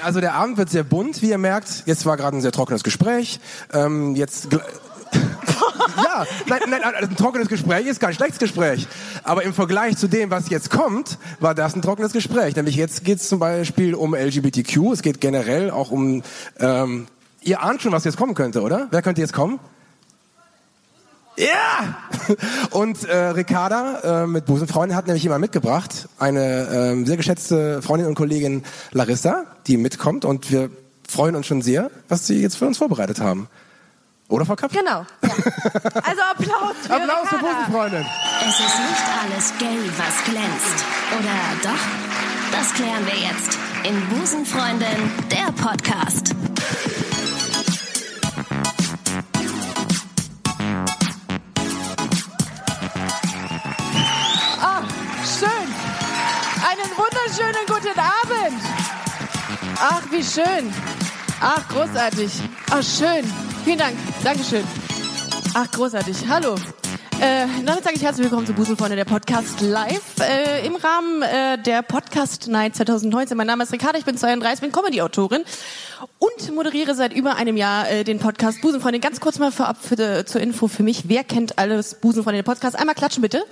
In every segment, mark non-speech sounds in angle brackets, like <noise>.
Also der Abend wird sehr bunt, wie ihr merkt. Jetzt war gerade ein sehr trockenes Gespräch. Ähm, jetzt <laughs> ja, nein, nein, ein trockenes Gespräch ist kein schlechtes Gespräch. Aber im Vergleich zu dem, was jetzt kommt, war das ein trockenes Gespräch. Nämlich jetzt geht es zum Beispiel um LGBTQ. Es geht generell auch um. Ähm, ihr ahnt schon, was jetzt kommen könnte, oder? Wer könnte jetzt kommen? Ja! Und äh, Ricarda äh, mit Busenfreundin hat nämlich jemand mitgebracht, eine äh, sehr geschätzte Freundin und Kollegin Larissa, die mitkommt und wir freuen uns schon sehr, was sie jetzt für uns vorbereitet haben. Oder Frau Kapp? Genau. Ja. Also Applaus für Applaus für Busenfreundin. Es ist nicht alles gay, was glänzt. Oder doch? Das klären wir jetzt in Busenfreundin, der Podcast. Wunderschönen guten Abend. Ach, wie schön. Ach, großartig. Ach, schön. Vielen Dank. Dankeschön. Ach, großartig. Hallo. Äh, damit sage ich herzlich willkommen zu Busenfreunde, der Podcast live äh, im Rahmen äh, der Podcast Night 2019. Mein Name ist Ricarda, ich bin 32, bin Comedy-Autorin und moderiere seit über einem Jahr äh, den Podcast Busenfreunde. Ganz kurz mal vorab für, zur Info für mich. Wer kennt alles Busenfreunde, den Podcast? Einmal klatschen bitte.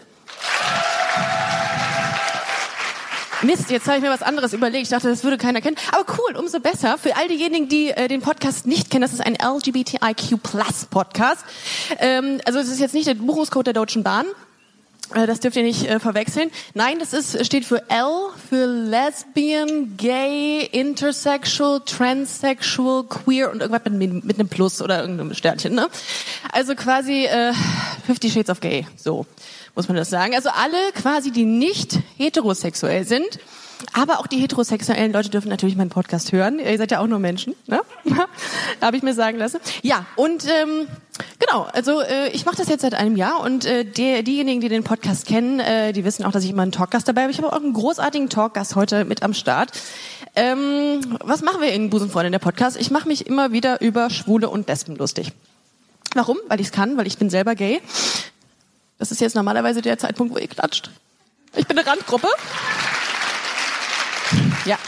Mist, jetzt habe ich mir was anderes überlegt. Ich dachte, das würde keiner kennen. Aber cool, umso besser. Für all diejenigen, die äh, den Podcast nicht kennen, das ist ein LGBTIQ Plus Podcast. Ähm, also es ist jetzt nicht der Buchungscode der Deutschen Bahn. Äh, Das dürft ihr nicht äh, verwechseln. Nein, das ist, steht für L, für Lesbian, Gay, Intersexual, Transsexual, Queer und irgendwas mit, mit einem Plus oder irgendeinem Sternchen. Ne? Also quasi äh, Fifty Shades of Gay, so muss man das sagen. Also alle quasi, die nicht heterosexuell sind. Aber auch die heterosexuellen Leute dürfen natürlich meinen Podcast hören. Ihr seid ja auch nur Menschen, ne? <laughs> Habe ich mir sagen lassen. Ja, und ähm, genau, also äh, ich mache das jetzt seit einem Jahr und äh, die, diejenigen, die den Podcast kennen, äh, die wissen auch, dass ich immer einen Talkgast dabei habe. Ich habe auch einen großartigen Talkgast heute mit am Start. Ähm, was machen wir in Busenfreundin, der Podcast? Ich mache mich immer wieder über Schwule und Lesben lustig. Warum? Weil ich es kann, weil ich bin selber gay. Das ist jetzt normalerweise der Zeitpunkt, wo ihr klatscht. Ich bin eine Randgruppe. Ja.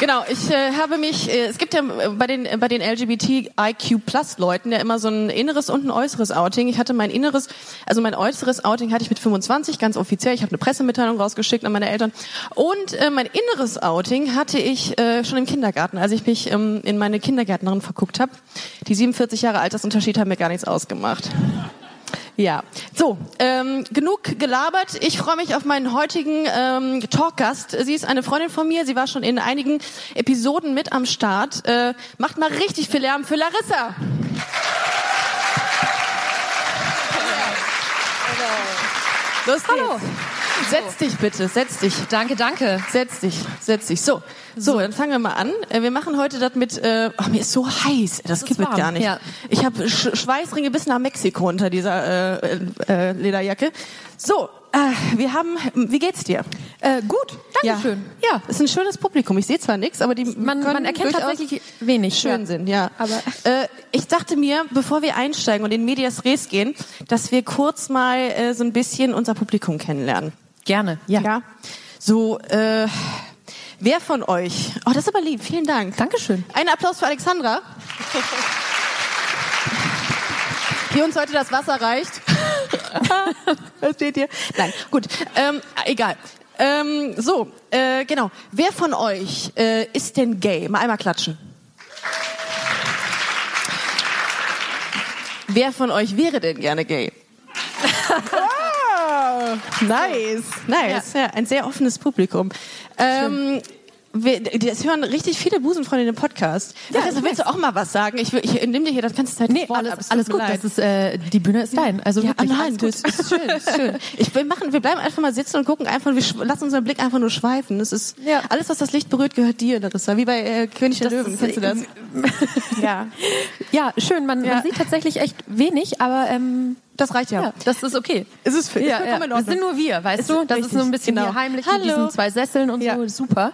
Genau, ich äh, habe mich, äh, es gibt ja äh, bei den, äh, bei den LGBTIQ Plus Leuten ja immer so ein inneres und ein äußeres Outing. Ich hatte mein inneres, also mein äußeres Outing hatte ich mit 25, ganz offiziell. Ich habe eine Pressemitteilung rausgeschickt an meine Eltern. Und äh, mein inneres Outing hatte ich äh, schon im Kindergarten, als ich mich ähm, in meine Kindergärtnerin verguckt habe. Die 47 Jahre Altersunterschied haben mir gar nichts ausgemacht. Ja, so, ähm, genug gelabert. Ich freue mich auf meinen heutigen ähm, Talkgast. Sie ist eine Freundin von mir. Sie war schon in einigen Episoden mit am Start. Äh, macht mal richtig viel Lärm für Larissa. Los geht's. Hallo. Setz dich bitte, setz dich. Danke, danke. Setz dich, setz dich. So, so, dann fangen wir mal an. Äh, Wir machen heute das mit. Äh, oh, mir ist so heiß. Das gibt es gar nicht. ja. Ich habe Sch Schweißringe bis nach Mexiko unter dieser äh, äh, Lederjacke. So, äh, wir haben. Wie geht's dir? Äh, gut, danke schön. Ja, ja, ist ein schönes Publikum. Ich sehe zwar nichts, aber die Man, man erkennt tatsächlich wenig. schön ja. sind, ja. Aber- äh, ich dachte mir, bevor wir einsteigen und in Medias Res gehen, dass wir kurz mal äh, so ein bisschen unser Publikum kennenlernen. Gerne, ja. Ja. So, äh, wer von euch? Oh, das ist aber lieb. Vielen Dank. Dankeschön. Ein Applaus für Alexandra. Die uns heute das Wasser reicht. <laughs> Versteht ihr? Nein, gut. Ähm, egal. Ähm, so, äh, genau. Wer von euch äh, ist denn gay? Mal einmal klatschen. Wer von euch wäre denn gerne gay? Nice, nice. Ja. ein sehr offenes Publikum. Ähm, wir, das hören richtig viele Busenfreunde in dem Podcast. Ja, also, willst du auch mal was sagen? Ich, ich nehme dir hier das ganze Zeit Nee, Wort alles, ab. Alles gut. leid. Das ist, äh, die Bühne ist dein. Also ja, wirklich, nein, alles gut. das ist schön, ist schön. Ich will machen, wir bleiben einfach mal sitzen und gucken einfach, wir lassen unseren Blick einfach nur schweifen. Das ist Ja. alles, was das Licht berührt, gehört dir, Larissa. Wie bei äh, König der Das Löwen. ist- Kennst du das? <laughs> ja, Ja, schön. Man, Ja. man sieht tatsächlich echt wenig, aber ähm, das reicht ja. ja, das ist okay. Es ist, für, Ja, ist ja. vollkommen in Das Ordnung. sind nur wir, weißt Ist du? Das richtig, ist so ein bisschen genau. hier heimlich Hallo. mit diesen zwei Sesseln und Ja. so. Super.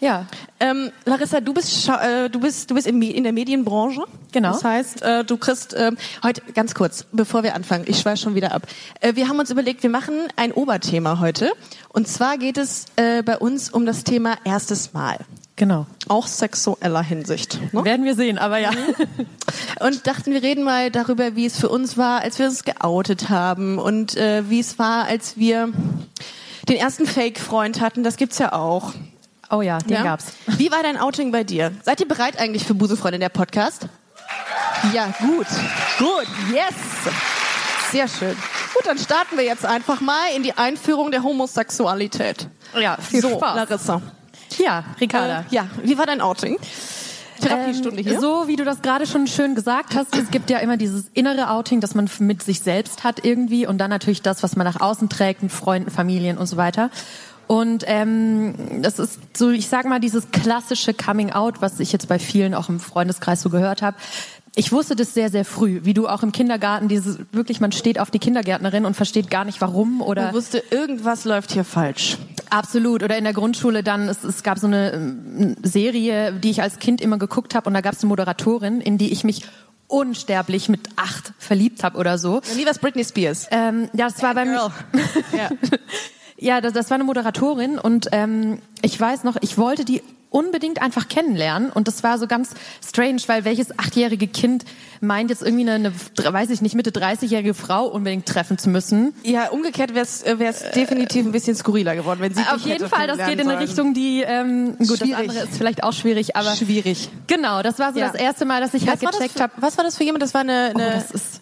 Ja. Ähm, Larissa, du bist, äh, du bist, du bist Me- in der Medienbranche. Genau. Das heißt, äh, du kriegst ähm, heute ganz kurz, bevor wir anfangen, ich schweife schon wieder ab. Äh, wir haben uns überlegt, wir machen ein Oberthema heute. Und zwar geht es äh, bei uns um das Thema erstes Mal. Genau. Auch sexueller Hinsicht. Ne? Werden wir sehen, aber ja. Und dachten, wir reden mal darüber, wie es für uns war, als wir uns geoutet haben und äh, wie es war, als wir den ersten Fake-Freund hatten. Das gibt's ja auch. Oh ja, den ja? gab's. Wie war dein Outing bei dir? Seid ihr bereit eigentlich für Busenfreundin der Podcast? Ja, gut. Gut. Yes. Sehr schön. Gut, dann starten wir jetzt einfach mal in die Einführung der Homosexualität. Ja, viel so, Spaß. Larissa. Ja, Ricarda. Äh, ja, wie war dein Outing? Therapiestunde hier. Ähm, so wie du das gerade schon schön gesagt hast, es gibt ja immer dieses innere Outing, das man mit sich selbst hat irgendwie und dann natürlich das, was man nach außen trägt mit Freunden, Familien und so weiter. Und ähm, das ist so, ich sag mal, dieses klassische Coming Out, was ich jetzt bei vielen auch im Freundeskreis so gehört habe. Ich wusste das sehr, sehr früh, wie du auch im Kindergarten, dieses wirklich, man steht auf die Kindergärtnerin und versteht gar nicht warum oder Man wusste, irgendwas läuft hier falsch. Absolut. Oder in der Grundschule dann, es, es gab so eine ähm, Serie, die ich als Kind immer geguckt habe und da gab es eine Moderatorin, in die ich mich unsterblich mit acht verliebt habe oder so. Wie war's Britney Spears? Ähm, ja, das war bei mir. ja. <laughs> Ja, das, das war eine Moderatorin und ähm, ich weiß noch, ich wollte die unbedingt einfach kennenlernen und das war so ganz strange, weil welches achtjährige Kind meint jetzt irgendwie eine, eine weiß ich nicht, Mitte 30-jährige Frau unbedingt treffen zu müssen. Ja, umgekehrt wäre es definitiv ein bisschen skurriler geworden, wenn sie Auf jeden Fall, das geht in eine Richtung, die ähm, gut, das Schwierig. andere ist vielleicht auch schwierig, aber. Schwierig. genau, das war so Ja. das erste Mal, dass ich halt Was das gecheckt habe. was war das für jemand? Das war eine... Oh, eine das ist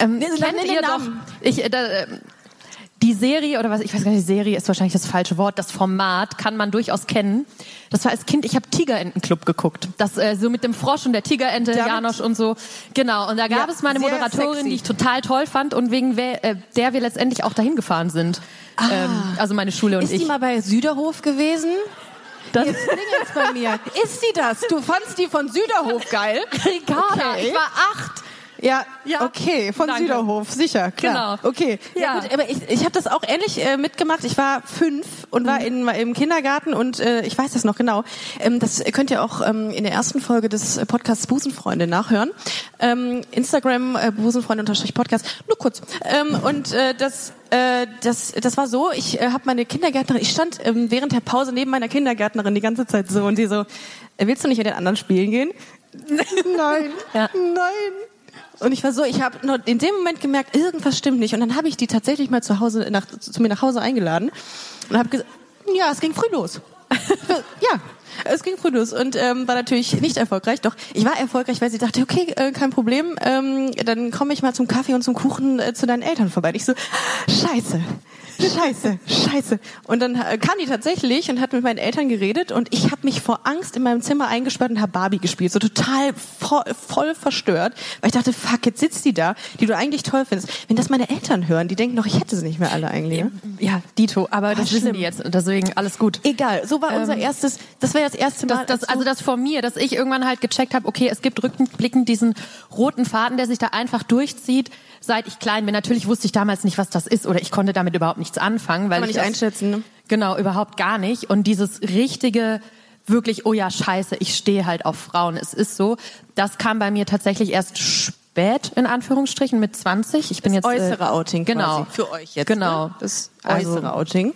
ähm, Nee, kennt nenn den ihr doch ich äh, da, ähm, die Serie oder was ich weiß gar nicht, Serie ist wahrscheinlich das falsche Wort. Das Format kann man durchaus kennen. Das war als Kind, ich habe Tigerentenclub geguckt. Das äh, so mit dem Frosch und der Tigerente, Damit- Janosch und so. Genau. Und da gab Ja, es mal eine sehr Moderatorin, sexy. die ich total toll fand und wegen wer, äh, der wir letztendlich auch dahin gefahren sind. Ähm, also meine Schule und ist ich. die mal bei Süderhof gewesen? das Jetzt klingelt's bei mir. <laughs> Ist sie das? Du fandst die von Süderhof geil? Ricarda, Okay. ich war acht. Ja, Ja. okay, von Danke. Süderhof, sicher, klar. Genau. Okay, ja, Ja. gut, aber ich, ich habe das auch ähnlich äh, mitgemacht. Ich war fünf und war in, im Kindergarten und äh, ich weiß das noch genau. Ähm, das könnt ihr auch ähm, in der ersten Folge des Podcasts Busenfreunde nachhören. Ähm, Instagram äh, Busenfreunde-Podcast, nur kurz. Ähm, und äh, das äh, das, das war so, ich äh, habe meine Kindergärtnerin, ich stand ähm, während der Pause neben meiner Kindergärtnerin die ganze Zeit so und die so, äh, willst du nicht mit den anderen spielen gehen? <laughs> Nein, Ja. nein. Und ich war so, ich habe in dem Moment gemerkt, irgendwas stimmt nicht. Und dann habe ich die tatsächlich mal zu Hause nach, zu mir nach Hause eingeladen und habe gesagt, ja, es ging früh los. <laughs> ja, es ging früh los und ähm, war natürlich nicht erfolgreich. Doch ich war erfolgreich, weil sie dachte, okay, äh, kein Problem, ähm, dann komme ich mal zum Kaffee und zum Kuchen äh, zu deinen Eltern vorbei. Und ich so, scheiße. Scheiße, scheiße. Und dann äh, kam die tatsächlich und hat mit meinen Eltern geredet und ich habe mich vor Angst in meinem Zimmer eingesperrt und habe Barbie gespielt, so total voll, voll verstört, weil ich dachte, fuck, jetzt sitzt die da, die du eigentlich toll findest. Wenn das meine Eltern hören, die denken doch, ich hätte sie nicht mehr alle eigentlich. Ne? Ja, Dito, aber das wissen schlimm. die jetzt und deswegen alles gut. Egal, so war unser erstes, das war das erste Mal. Ähm, Das, das, also das von mir, dass ich irgendwann halt gecheckt habe, okay, es gibt rückblickend diesen roten Faden, der sich da einfach durchzieht, seit ich klein bin. Natürlich wusste ich damals nicht, was das ist oder ich konnte damit überhaupt nichts anfangen, weil Kann man ich nicht das- einschätzen, ne? Genau, überhaupt gar nicht. Und dieses richtige, wirklich, oh ja, scheiße, ich stehe halt auf Frauen. Es ist so. Das kam bei mir tatsächlich erst spät, in Anführungsstrichen, mit 20. Ich bin jetzt äußere äh, Outing genau quasi für euch jetzt. Genau. Ne? Das Also- äußere Outing.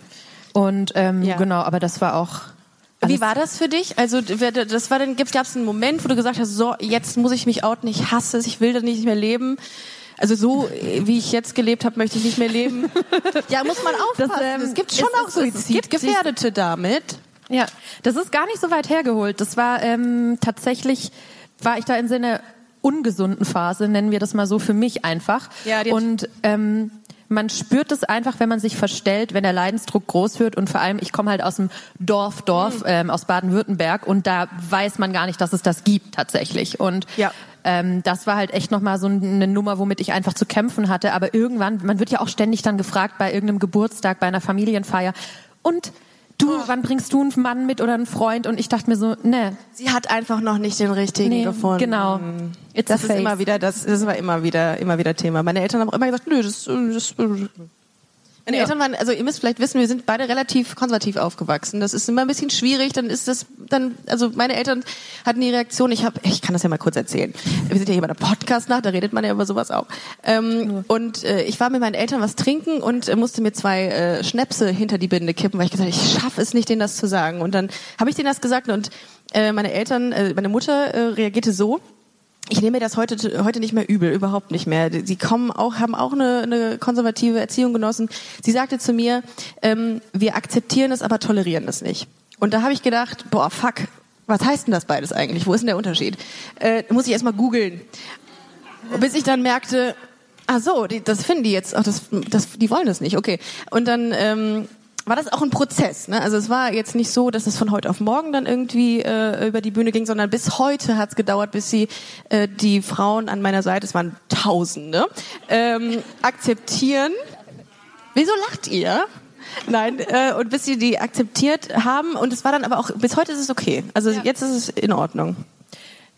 Und ähm, Ja. genau, aber das war auch. Wie war das für dich? Also das war dann gab es einen Moment, wo du gesagt hast, so jetzt muss ich mich outen, ich hasse es, ich will das nicht mehr leben. Also so äh, wie ich jetzt gelebt habe, möchte ich nicht mehr leben. <laughs> ja, muss man aufpassen. ähm, es gibt schon es- auch es- es gibt Suizidgefährdete damit. Ja, das ist gar nicht so weit hergeholt. Das war ähm, tatsächlich, war ich da in so einer ungesunden Phase, nennen wir das mal so für mich einfach. Ja, und ähm, man spürt es einfach, wenn man sich verstellt, wenn der Leidensdruck groß wird und vor allem, ich komme halt aus dem Dorf, Dorf, Mhm. ähm, aus Baden-Württemberg und da weiß man gar nicht, dass es das gibt tatsächlich. Und Ja. Ähm, das war halt echt nochmal so eine Nummer, womit ich einfach zu kämpfen hatte. Aber irgendwann, man wird ja auch ständig dann gefragt bei irgendeinem Geburtstag, bei einer Familienfeier. Und du, wann bringst du einen Mann mit oder einen Freund? Und ich dachte mir so, ne, Sie hat einfach noch nicht den richtigen nee, gefunden. genau. It's Das ist phase. immer wieder, das, das war immer wieder, immer wieder Thema. Meine Eltern haben auch immer gesagt, nö, das, das, wenn Meine Ja. Eltern waren, also ihr müsst vielleicht wissen, wir sind beide relativ konservativ aufgewachsen. Das ist immer ein bisschen schwierig. Dann ist das, dann, also meine Eltern hatten die Reaktion. Ich habe, ich kann das ja mal kurz erzählen. Wir sind ja hier bei der Podcast-Nacht, da redet man ja über sowas auch. Ähm, und äh, ich war mit meinen Eltern was trinken und äh, musste mir zwei äh, Schnäpse hinter die Binde kippen, weil ich gesagt habe, ich schaffe es nicht, denen das zu sagen. Und dann habe ich denen das gesagt und äh, meine Eltern, äh, meine Mutter äh, reagierte so. Ich nehme mir das heute, heute nicht mehr übel, überhaupt nicht mehr. Sie kommen auch, haben auch eine, eine konservative Erziehung genossen. Sie sagte zu mir, ähm, wir akzeptieren es, aber tolerieren es nicht. Und da habe ich gedacht, boah, fuck, was heißt denn das beides eigentlich? Wo ist denn der Unterschied? Äh, muss ich erstmal googeln. Bis ich dann merkte, ach so, die, das finden die jetzt, ach, das, das, die wollen das nicht, okay. Und dann ähm, war das auch ein Prozess. Ne? Also es war jetzt nicht so, dass es von heute auf morgen dann irgendwie äh, über die Bühne ging, sondern bis heute hat es gedauert, bis sie äh, die Frauen an meiner Seite, es waren Tausende, ähm, akzeptieren. Wieso lacht ihr? Nein, äh, und bis sie die akzeptiert haben und es war dann aber auch, bis heute ist es okay. Also jetzt ist es in Ordnung.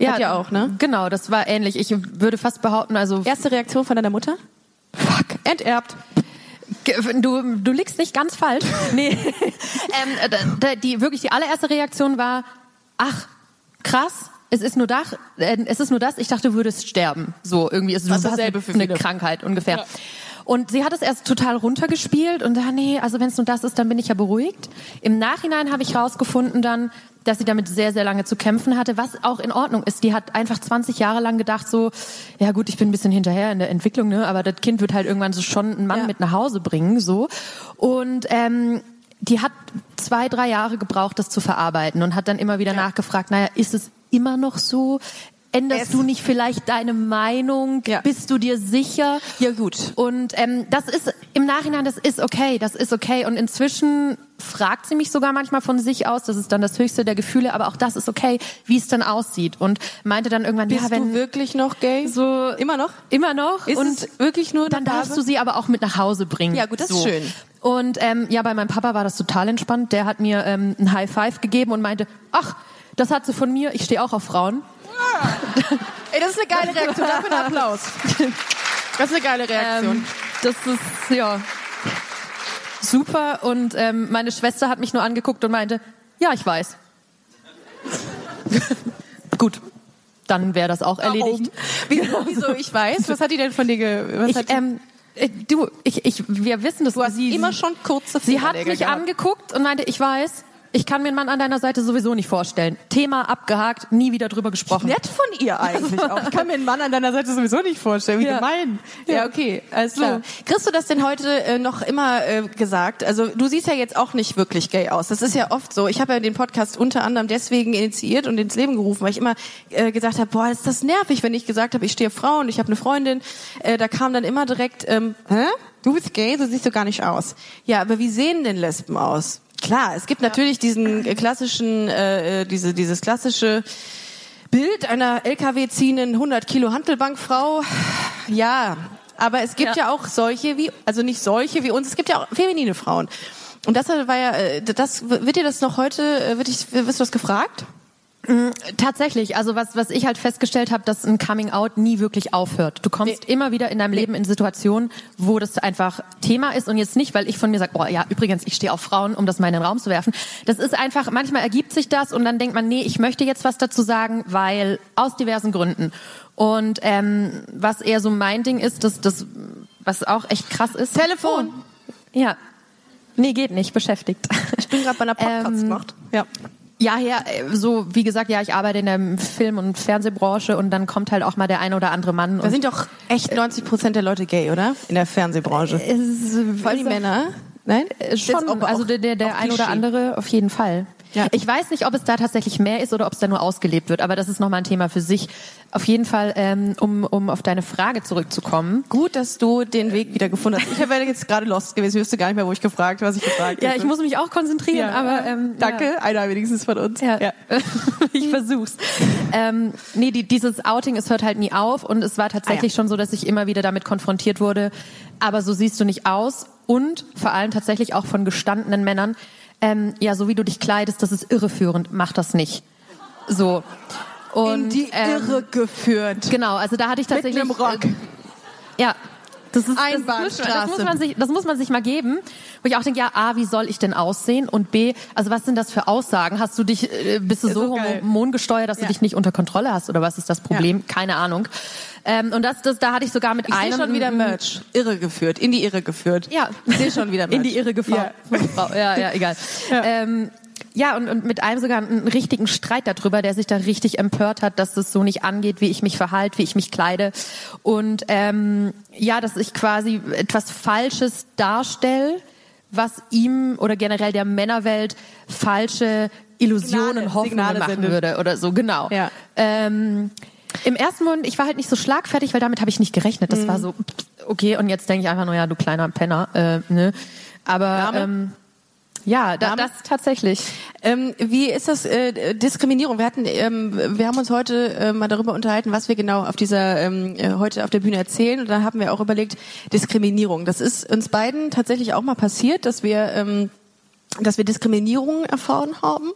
Hat ja auch, ne? Genau, das war ähnlich. Ich würde fast behaupten, also Erste Reaktion von deiner Mutter? Fuck, enterbt. Du, du liegst nicht ganz falsch. Nee. <laughs> ähm, da, die wirklich die allererste Reaktion war, ach, krass. Es ist nur das, äh, es ist nur das, ich dachte, du würdest sterben. So, irgendwie ist es dasselbe für eine. Krankheit ungefähr. Und sie hat es erst total runtergespielt und da, nee, also wenn es nur das ist, dann bin ich ja beruhigt. Im Nachhinein habe ich rausgefunden dann, dass sie damit sehr, sehr lange zu kämpfen hatte, was auch in Ordnung ist. Die hat einfach 20 Jahre lang gedacht so, ja gut, ich bin ein bisschen hinterher in der Entwicklung, ne, aber das Kind wird halt irgendwann so schon einen Mann Ja. mit nach Hause bringen, so. Und ähm, die hat zwei, drei Jahre gebraucht, das zu verarbeiten und hat dann immer wieder nachgefragt, naja, ist es immer noch so? Änderst Es- du nicht vielleicht deine Meinung? Ja. Bist du dir sicher? Ja, gut. Und ähm, das ist im Nachhinein, das ist okay, das ist okay. Und inzwischen fragt sie mich sogar manchmal von sich aus, das ist dann das höchste der Gefühle, aber auch das ist okay, wie es dann aussieht. Und meinte dann irgendwann, Bist ja, wenn du wirklich noch gay? so Immer noch? immer noch Ist und wirklich nur dann darfst du sie aber auch mit nach Hause bringen. Ja, gut, das ist schön. Und ähm, ja, bei meinem Papa war das total entspannt. Der hat mir ähm, ein High Five gegeben und meinte, ach, das hat sie von mir. Ich stehe auch auf Frauen. Ey, das ist eine geile Reaktion. Dafür einen Applaus. Das ist eine geile Reaktion. Ähm, das ist ja super. Und ähm, meine Schwester hat mich nur angeguckt und meinte, ja, ich weiß. <laughs> Gut, dann wäre das auch erledigt. Wieso, wieso ich weiß? Was hat die denn von dir ge was Ich, hat die- ähm, äh, du, ich, ich, wir wissen das. Du hast sie, immer schon kurze Sie hat mich gehabt. angeguckt und meinte, ich weiß, ich kann mir einen Mann an deiner Seite sowieso nicht vorstellen. Thema abgehakt, nie wieder drüber gesprochen. Nett von ihr <laughs> eigentlich auch. Ich kann mir einen Mann an deiner Seite sowieso nicht vorstellen. Wie Ja. gemein. Ja, Ja. okay, alles So. klar. Kriegst du das denn heute äh, noch immer äh, gesagt? Also du siehst ja jetzt auch nicht wirklich gay aus. Das ist ja oft so. Ich habe ja den Podcast unter anderem deswegen initiiert und ins Leben gerufen, weil ich immer äh, gesagt habe, boah, ist das nervig, wenn ich gesagt habe, ich stehe Frauen, ich habe eine Freundin. Äh, da kam dann immer direkt, ähm, hä? Du bist gay, so siehst du gar nicht aus. Ja, aber wie sehen denn Lesben aus? Klar, es gibt natürlich diesen äh, klassischen, äh, äh, diese, dieses klassische Bild einer LKW ziehenden 100 Kilo Handelbankfrau. Ja, aber es gibt ja. Ja. auch solche wie, also nicht solche wie uns, es gibt ja auch feminine Frauen. Und das war ja, äh, das wird dir das noch heute, wird ich, wirst du das gefragt? Tatsächlich, also was, was ich halt festgestellt habe, dass ein Coming Out nie wirklich aufhört. Du kommst Nee. immer wieder in deinem Leben in Situationen, wo das einfach Thema ist und jetzt nicht, weil ich von mir sage, oh ja, übrigens, ich stehe auf Frauen, um das mal in den Raum zu werfen. Das ist einfach, manchmal ergibt sich das und dann denkt man, nee, ich möchte jetzt was dazu sagen, weil aus diversen Gründen. Und ähm, was eher so mein Ding ist, dass das, was auch echt krass ist. Telefon. Ja. Nee, geht nicht, beschäftigt. Ich bin gerade bei einer <laughs> Podcast-Nacht. ja. Ja, ja, äh, so wie gesagt, ja, ich arbeite in der Film- und Fernsehbranche und dann kommt halt auch mal der eine oder andere Mann. Da sind doch echt 90 Prozent der Leute gay, oder? In der Fernsehbranche. ist, Vor allem die Männer. Nein? Äh, Schon, also der, der, der ein oder andere auf jeden Fall. Ja. Ich weiß nicht, ob es da tatsächlich mehr ist oder ob es da nur ausgelebt wird, aber das ist nochmal ein Thema für sich. Auf jeden Fall, ähm, um, um auf deine Frage zurückzukommen. Gut, dass du den Weg wieder gefunden hast. Ich wäre jetzt gerade lost gewesen. Ich wüsste gar nicht mehr, wo ich gefragt, was ich gefragt Ja, hätte. ich muss mich auch konzentrieren, Ja. aber ähm, Danke, einer wenigstens von uns. Ja, <laughs> ich versuch's. Ähm, nee, die, dieses Outing, es hört halt nie auf und es war tatsächlich Ah, ja. schon so, dass ich immer wieder damit konfrontiert wurde. Aber so siehst du nicht aus und vor allem tatsächlich auch von gestandenen Männern. Ähm, ja, so wie du dich kleidest, das ist irreführend. Mach das nicht. So. Und, In die ähm, Irre geführt. Genau, also da hatte ich Mit tatsächlich. einem Rock. Äh, ja. Das ist Einbahnstraße. Das, muss man sich, das muss man sich mal geben. Wo ich auch denke, ja, A, wie soll ich denn aussehen? Und B, also was sind das für Aussagen? Hast du dich, äh, bist du so so hormongesteuert, dass Ja. du dich nicht unter Kontrolle hast? Oder was ist das Problem? Keine Ahnung. Ähm, und das, das, da hatte ich sogar mit Ich sehe einem schon wieder Merch. Irre geführt, in die Irre geführt. Ja. Ich sehe schon wieder Merch. in die Irre gefahren. Ja, ja, ja egal. Ja, ähm, ja und, und mit einem sogar einen richtigen Streit darüber, der sich da richtig empört hat, dass es so nicht angeht, wie ich mich verhalte, wie ich mich kleide. Und ähm, ja, dass ich quasi etwas Falsches darstelle, was ihm oder generell der Männerwelt falsche Illusionen, Signale- Hoffnungen Signale machen sendet. würde oder so, genau. Ja. Ähm, Im ersten Moment, ich war halt nicht so schlagfertig, weil damit habe ich nicht gerechnet. Das war so, okay, und jetzt denke ich einfach nur, ja, du kleiner Penner. Äh, ne? Aber ähm, ja, da, das tatsächlich. Ähm, wie ist das äh, Diskriminierung? Wir hatten, ähm, wir haben uns heute äh, mal darüber unterhalten, was wir genau auf dieser ähm, äh, heute auf der Bühne erzählen. Und da haben wir auch überlegt Diskriminierung. Das ist uns beiden tatsächlich auch mal passiert, dass wir ähm, dass wir Diskriminierung erfahren haben.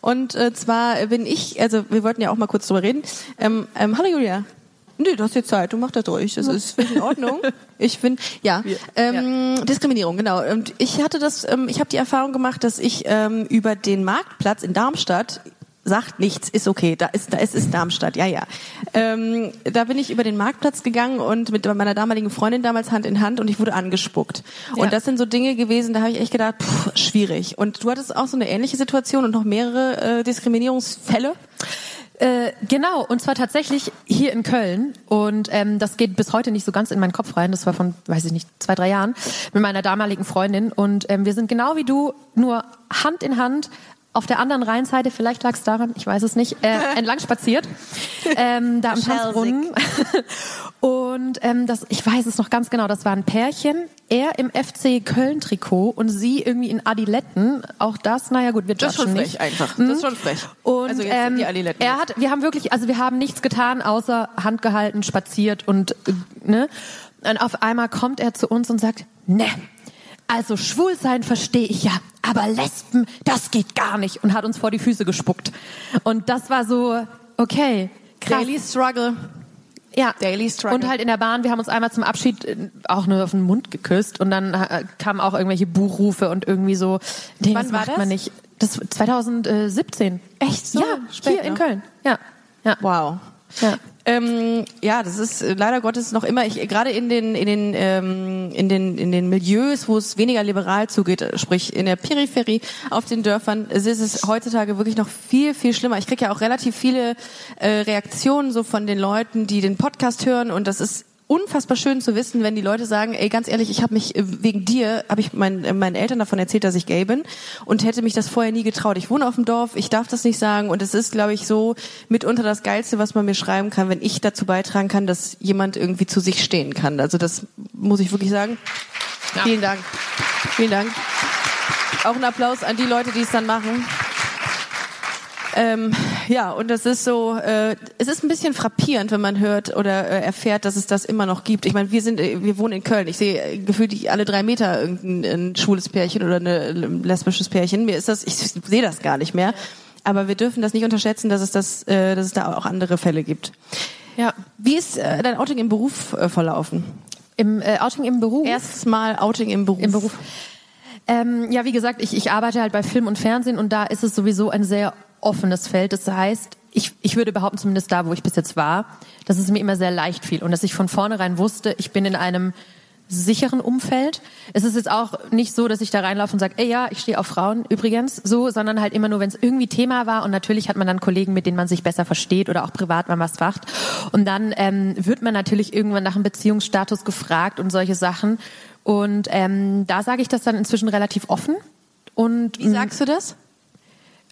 Und äh, zwar bin ich, also wir wollten ja auch mal kurz drüber reden. Ähm, ähm, hallo Julia. Nee, du hast jetzt Zeit, du mach das ruhig. Das ist ich in Ordnung. <laughs> Ich finde, ja. Ähm, Diskriminierung, genau. Und ich hatte das, ähm, ich habe die Erfahrung gemacht, dass ich ähm, über den Marktplatz in Darmstadt sagt nichts, ist okay, da ist, da ist, ist Darmstadt, ja, ja. Ähm, da bin ich über den Marktplatz gegangen und mit meiner damaligen Freundin damals Hand in Hand und ich wurde angespuckt. Ja. Und das sind so Dinge gewesen, da habe ich echt gedacht, pff, schwierig. Und du hattest auch so eine ähnliche Situation und noch mehrere äh, Diskriminierungsfälle. Äh, genau, und zwar tatsächlich hier in Köln. Und ähm, das geht bis heute nicht so ganz in meinen Kopf rein. Das war von, weiß ich nicht, zwei, drei Jahren mit meiner damaligen Freundin. Und ähm, wir sind genau wie du, nur Hand in Hand auf der anderen Rheinseite, vielleicht lag es daran, ich weiß es nicht, äh, <laughs> entlang spaziert, ähm, da am. Tanzbrunnen. <laughs> Und ähm, das, ich weiß es noch ganz genau, das war ein Pärchen, er im FC Köln-Trikot und sie irgendwie in Adiletten. Auch das, naja gut, wir Das ist schon judgen frech nicht. einfach. Das ist schon frech. Und also jetzt ähm, die Adiletten. er hat, wir haben wirklich, also wir haben nichts getan, außer Hand gehalten, spaziert und äh, ne. Und auf einmal kommt er zu uns und sagt, ne, also schwul sein verstehe ich ja, aber Lesben, das geht gar nicht und hat uns vor die Füße gespuckt. Und das war so, okay, krass. Daily Struggle. Ja. Daily Struggle. Und halt in der Bahn, wir haben uns einmal zum Abschied äh, auch nur auf den Mund geküsst und dann äh, kamen auch irgendwelche Buchrufe und irgendwie so, nee, Wann das war macht das? man nicht. Das 2017. Echt so? Ja, hier in noch? Köln. Ja. Ja. Wow. Ja. Ähm, ja, das ist äh, leider Gottes noch immer. Ich gerade in den in den ähm, in den in den Milieus, wo es weniger liberal zugeht, äh, sprich in der Peripherie, auf den Dörfern, ist es heutzutage wirklich noch viel viel schlimmer. Ich kriege ja auch relativ viele äh, Reaktionen so von den Leuten, die den Podcast hören und das ist unfassbar schön zu wissen, wenn die Leute sagen, ey, ganz ehrlich, ich habe mich äh, wegen dir, habe ich mein, äh, meinen Eltern davon erzählt, dass ich gay bin und hätte mich das vorher nie getraut. Ich wohne auf dem Dorf, ich darf das nicht sagen und es ist, glaube ich, so mitunter das Geilste, was man mir schreiben kann, wenn ich dazu beitragen kann, dass jemand irgendwie zu sich stehen kann. Also das muss ich wirklich sagen. Vielen Dank. Vielen Dank. Auch ein Applaus an die Leute, die es dann machen. Ähm, ja, und das ist so, äh, es ist ein bisschen frappierend, wenn man hört oder äh, erfährt, dass es das immer noch gibt. Ich meine, wir sind, äh, wir wohnen in Köln. Ich sehe äh, gefühlt alle drei Meter irgendein ein schwules Pärchen oder eine, ein lesbisches Pärchen. Mir ist das, ich sehe das gar nicht mehr. Aber wir dürfen das nicht unterschätzen, dass es das, äh, dass es da auch andere Fälle gibt. ja. Wie ist äh, dein Outing im Beruf äh, verlaufen? Im äh, Outing im Beruf. Erstes Mal Outing im Beruf. Im Beruf. Ähm, ja, wie gesagt, ich, ich arbeite halt bei Film und Fernsehen und da ist es sowieso ein sehr offenes Feld. Das heißt, ich, ich würde behaupten, zumindest da, wo ich bis jetzt war, dass es mir immer sehr leicht fiel und dass ich von vornherein wusste, ich bin in einem sicheren Umfeld. Es ist jetzt auch nicht so, dass ich da reinlaufe und sage, ey ja, ich stehe auf Frauen übrigens, so, sondern halt immer nur, wenn es irgendwie Thema war und natürlich hat man dann Kollegen, mit denen man sich besser versteht oder auch privat mal was macht. Und dann ähm, wird man natürlich irgendwann nach einem Beziehungsstatus gefragt und solche Sachen. Und ähm, da sage ich das dann inzwischen relativ offen. Und Wie sagst du das?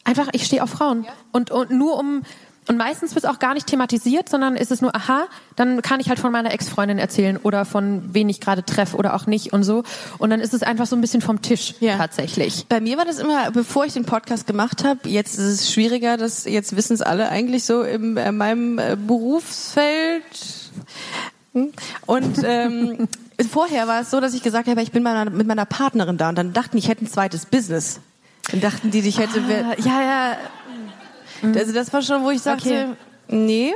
Einfach, ich stehe auf Frauen. Und, und nur um, und meistens wird es auch gar nicht thematisiert, sondern ist es nur, aha, dann kann ich halt von meiner Ex-Freundin erzählen oder von wen ich gerade treffe oder auch nicht und so. Und dann ist es einfach so ein bisschen vom Tisch Ja. tatsächlich. Bei mir war das immer, bevor ich den Podcast gemacht habe, jetzt ist es schwieriger, das jetzt wissen es alle eigentlich so in äh, meinem äh, Berufsfeld. Hm? Und ähm, <laughs> vorher war es so, dass ich gesagt habe, ich bin meiner, mit meiner Partnerin da und dann dachten ich hätte ein zweites Business. Dann dachten die, ich hätte... wer- ja, ja. Also das war schon, wo ich sagte, Okay. nee.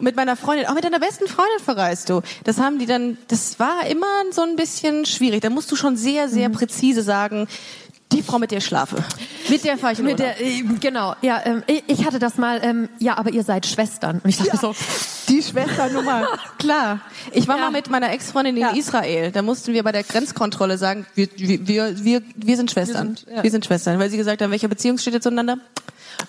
mit meiner Freundin, auch mit deiner besten Freundin verreist du. Das haben die dann, das war immer so ein bisschen schwierig. Da musst du schon sehr, Mhm. sehr präzise sagen, die Frau, mit der ich schlafe. Mit der fahre ich in Mit Urlaub. der, äh, genau, ja, ähm, ich, hatte das mal, ähm, ja, aber ihr seid Schwestern. Und ich dachte so, Die Schwesternummer, <laughs> klar. Ich war Ja. mal mit meiner Ex-Freundin in Ja. Israel. Da mussten wir bei der Grenzkontrolle sagen, wir, wir, wir, wir, wir sind Schwestern. Wir sind, sind, ja. Schwestern. Weil sie gesagt haben, welche Beziehung steht ihr zueinander?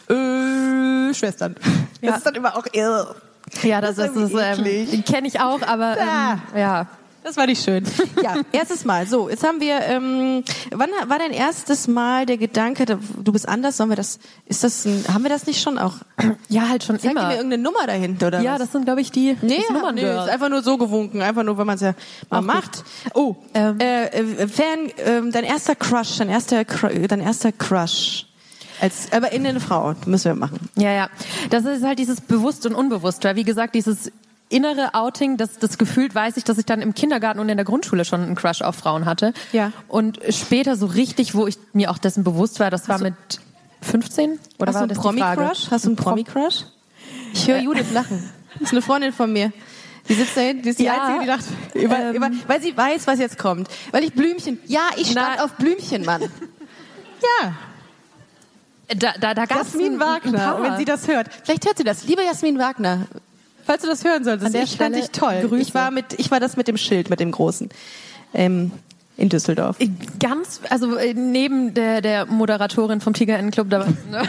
Äh, Schwestern. Ja. Das ist dann immer auch irre. ja, das, Das ist, ist ähm, kenne ich auch, aber ähm, ja. Das war nicht schön. <laughs> Ja, erstes Mal. So, jetzt haben wir. Ähm, wann war dein erstes Mal der Gedanke, du bist anders? Sollen wir das? Ist das? Ein, haben wir das nicht schon auch? <clears throat> Ja, halt schon Zeig immer. mir irgendeine Nummer dahinter oder Ja, was? das sind, glaube ich, die Nee, das nee, Nummerngirl. ist einfach nur so gewunken, einfach nur, wenn man es ja mal Auch gut. macht. Oh, Ähm. äh, äh, Fan, ähm, dein erster Crush, dein erster, dein erster Crush. Als, aber in eine Frau, müssen wir machen. Ja, ja. Das ist halt dieses bewusst und unbewusst, weil wie gesagt, dieses innere Outing, das, das gefühlt weiß ich, dass ich dann im Kindergarten und in der Grundschule schon einen Crush auf Frauen hatte. Ja. Und später so richtig, wo ich mir auch dessen bewusst war, das war Hast du- mit 15? Oder Hast war du einen? Promi-Crush? Hast du einen Promi-Crush? Ich höre Judith lachen. <laughs> Das ist eine Freundin von mir. Die sitzt da hinten, die ist die Ja, Einzige, die lacht. Über, ähm, über, weil sie weiß, was jetzt kommt. Weil ich Blümchen, ja, ich stand Na- auf Blümchen, Mann. <laughs> Ja, Da, da, da gab's Jasmin ein- ein Wagner, paar. wenn sie das hört. Vielleicht hört sie das. Liebe Jasmin Wagner, falls du das hören solltest, ich fand dich toll. Grüße. Ich war, mit, ich war das mit dem Schild, mit dem großen. Ähm, in Düsseldorf. Ganz, also äh, neben der, der Moderatorin vom Tiger Club dabei. <laughs> Ne?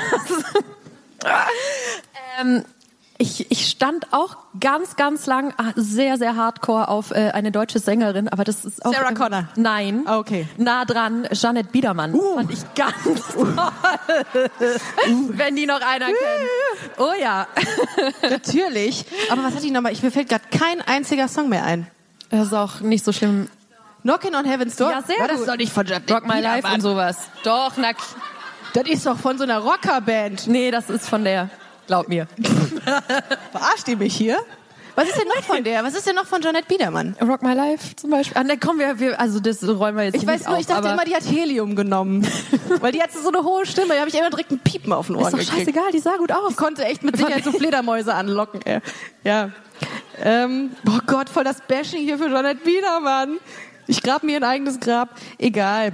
ähm, ich, ich stand auch ganz, ganz lang ah, sehr, sehr hardcore auf äh, eine deutsche Sängerin, aber das ist auch... Sarah ähm, Connor. Nein. Ah, okay. Nah dran, Jeanette Biedermann. Fand ich ganz toll. Wenn die noch einer kennt. Oh ja. Natürlich. Aber was hatte ich nochmal? Ich, mir fällt gerade kein einziger Song mehr ein. Das ist auch nicht so schlimm. Knockin' on Heaven's Door? Ja, sehr War das gut. doch nicht von Janet Rock My Biedermann? Life und sowas. Doch, na, Das ist doch von so einer Rockerband. nee, das ist von der, glaub mir. <laughs> Verarscht ihr mich hier? Was ist denn noch von der? Was ist denn noch von Janet Biedermann? Rock My Life zum Beispiel. Ah, ne, kommen wir, wir, also das räumen wir jetzt Ich hier weiß nicht nur, auf, ich dachte immer, die hat Helium genommen. <laughs> Weil die hatte so eine hohe Stimme. Da habe ich immer direkt ein Piepen auf den Ohren ist doch gekriegt. scheißegal, die sah gut aus. Die konnte echt mit Sicherheit so Fledermäuse anlocken. Ey. Ja. Ähm, oh Gott, voll das Bashing hier für Janet Biedermann. Ich grab mir ein eigenes Grab. Egal.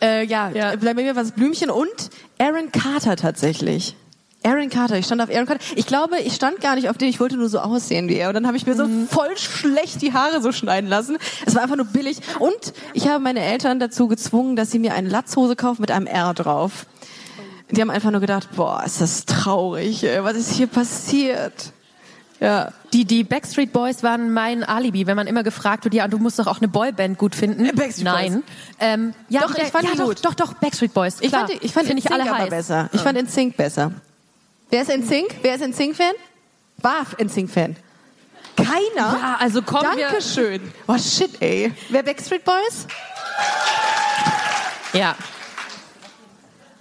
Äh, ja, Ja. ja. bei mir war es Blümchen und Aaron Carter tatsächlich. Aaron Carter, ich stand auf Aaron Carter. Ich glaube, ich stand gar nicht auf den, ich wollte nur so aussehen wie er. Und dann habe ich mir so voll schlecht die Haare so schneiden lassen. Es war einfach nur billig. Und ich habe meine Eltern dazu gezwungen, dass sie mir eine Latzhose kaufen mit einem R drauf. Die haben einfach nur gedacht, boah, ist das traurig, ey. was ist hier passiert? Ja. Die, die Backstreet Boys waren mein Alibi, wenn man immer gefragt wird, ja, du musst doch auch eine Boyband gut finden. Äh, Backstreet Nein. Ähm, ja, Doch, ich fand ja, die doch, gut. Doch, doch, Backstreet Boys. Ich klar. fand, die- ich fand ich NSYNC alle aber heiß. besser. Ich fand NSYNC besser. Wer ist NSYNC? Wer ist NSYNC-Fan? War NSYNC-Fan? Keiner? Ja, also wir- Dankeschön. Oh shit, ey. Wer Backstreet Boys? Ja.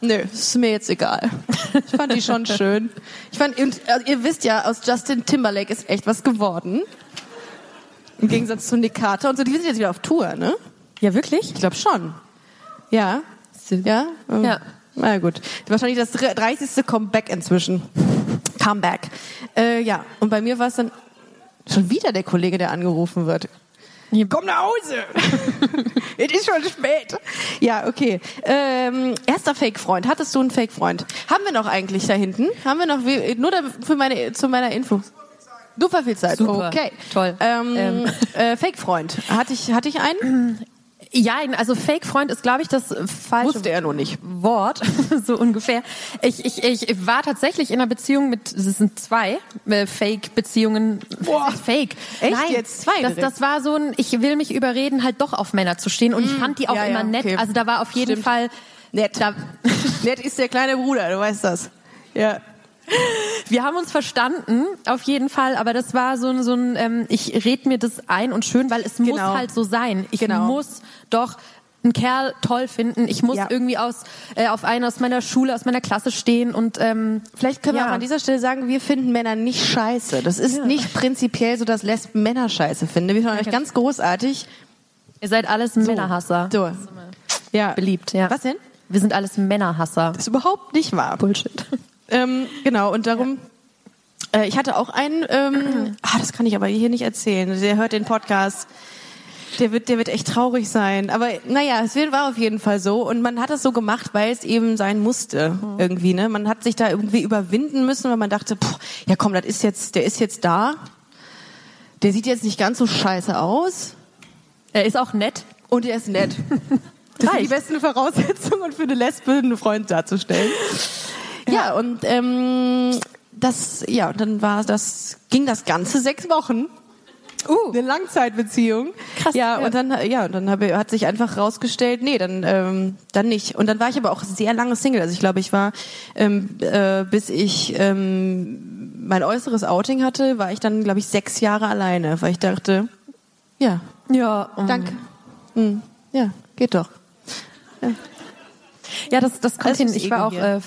Nö, ist mir jetzt egal. Ich fand die schon schön. Ich fand, und, also ihr wisst ja, aus Justin Timberlake ist echt was geworden. Im Gegensatz zu Nick Carter und so. Die sind jetzt wieder auf Tour, ne? Ja, wirklich? Ich glaube schon. Ja. Ja? Ähm, Ja. Na gut. Wahrscheinlich das 30. Comeback inzwischen. Comeback. Äh, ja. Und bei mir war es dann schon wieder der Kollege, der angerufen wird. Komm nach Hause! <laughs> es ist schon spät. Ja, okay. Ähm, erster Fake-Freund. Hattest du einen Fake-Freund? Haben wir noch eigentlich da hinten? Haben wir noch, nur für meine, zu meiner Info. Super viel Zeit. Super. Okay. Toll. Ähm, Ähm. Äh, Fake-Freund. Hatte ich, hatte ich einen? <clears throat> Ja, also Fake-Freund ist, glaube ich, das falsche Wusste er nur nicht. Wort, <laughs> so ungefähr. Ich, ich, ich war tatsächlich in einer Beziehung mit, es sind zwei äh, Fake-Beziehungen. Boah. Fake. Echt? Nein, Jetzt zwei Das, direkt? das war so ein, ich will mich überreden, halt doch auf Männer zu stehen. Und ich fand die auch ja, immer ja, nett. okay. Also da war auf jeden Stimmt. Fall Nett. Da, <laughs> Nett ist der kleine Bruder, du weißt das. Ja. Wir haben uns verstanden, auf jeden Fall, aber das war so ein, so ein ähm, ich red mir das ein und schön, weil es muss Genau. halt so sein. Ich Genau. muss doch einen Kerl toll finden. Ich muss Ja. irgendwie aus äh, auf einen aus meiner Schule, aus meiner Klasse stehen und ähm, Vielleicht können wir Ja. auch an dieser Stelle sagen, wir finden Männer nicht scheiße. Das ist Ja. nicht prinzipiell so, dass Lesben Männer scheiße finden. Wir finden euch ganz großartig. ihr seid alles Männerhasser. So. Ja. Beliebt, ja. Was denn? Wir sind alles Männerhasser. Das ist überhaupt nicht wahr. Bullshit. Ähm, genau, und darum Äh, ich hatte auch einen, ähm, <clears throat> ah, das kann ich aber hier nicht erzählen. Der hört den Podcast. Der wird, der wird echt traurig sein. Aber naja, es war auf jeden Fall so. Und man hat es so gemacht, weil es eben sein musste irgendwie. Ne, man hat sich da irgendwie überwinden müssen, weil man dachte, pff, ja komm, das ist jetzt, der ist jetzt da. Der sieht jetzt nicht ganz so scheiße aus. Er ist auch nett. Und er ist nett. <laughs> Das sind die besten Voraussetzungen, für eine Lesbe einen Freund darzustellen. Ja, und ähm, das, ja, und dann war das, ging das Ganze sechs Wochen. Uh. Eine Langzeitbeziehung. Krass, Ja, ja. und dann, ja, und dann hab, hat sich einfach rausgestellt, nee, dann, ähm, dann nicht. Und dann war ich aber auch sehr lange Single. Also ich glaube, ich war, ähm, äh, bis ich ähm, mein äußeres Outing hatte, war ich dann, glaube ich, sechs Jahre alleine, weil ich dachte, ja, Ja, danke. Hm, ja, geht doch. Ja, das, das kommt Das hin. Ich war auch äh,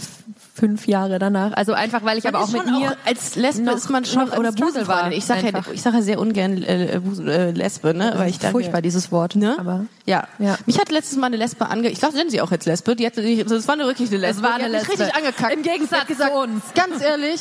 fünf Jahre danach. Also einfach, weil ich Man aber auch mit mir als Lesbe noch- ist man schon oder Busenfreundin. war Ich sage ja, ich sage ja sehr ungern äh, äh, Lesbe, ne? Weil ich denke, furchtbar dieses Wort. Ne? Aber ja. Ja. Mich hat letztens mal eine Lesbe ange... Ich glaube, nennen sie auch jetzt Lesbe. Die hat, das war eine wirklich eine Lesbe. Es war die eine Lesbe. richtig angekackt. Im Gegensatz gesagt, zu uns. Ganz ehrlich,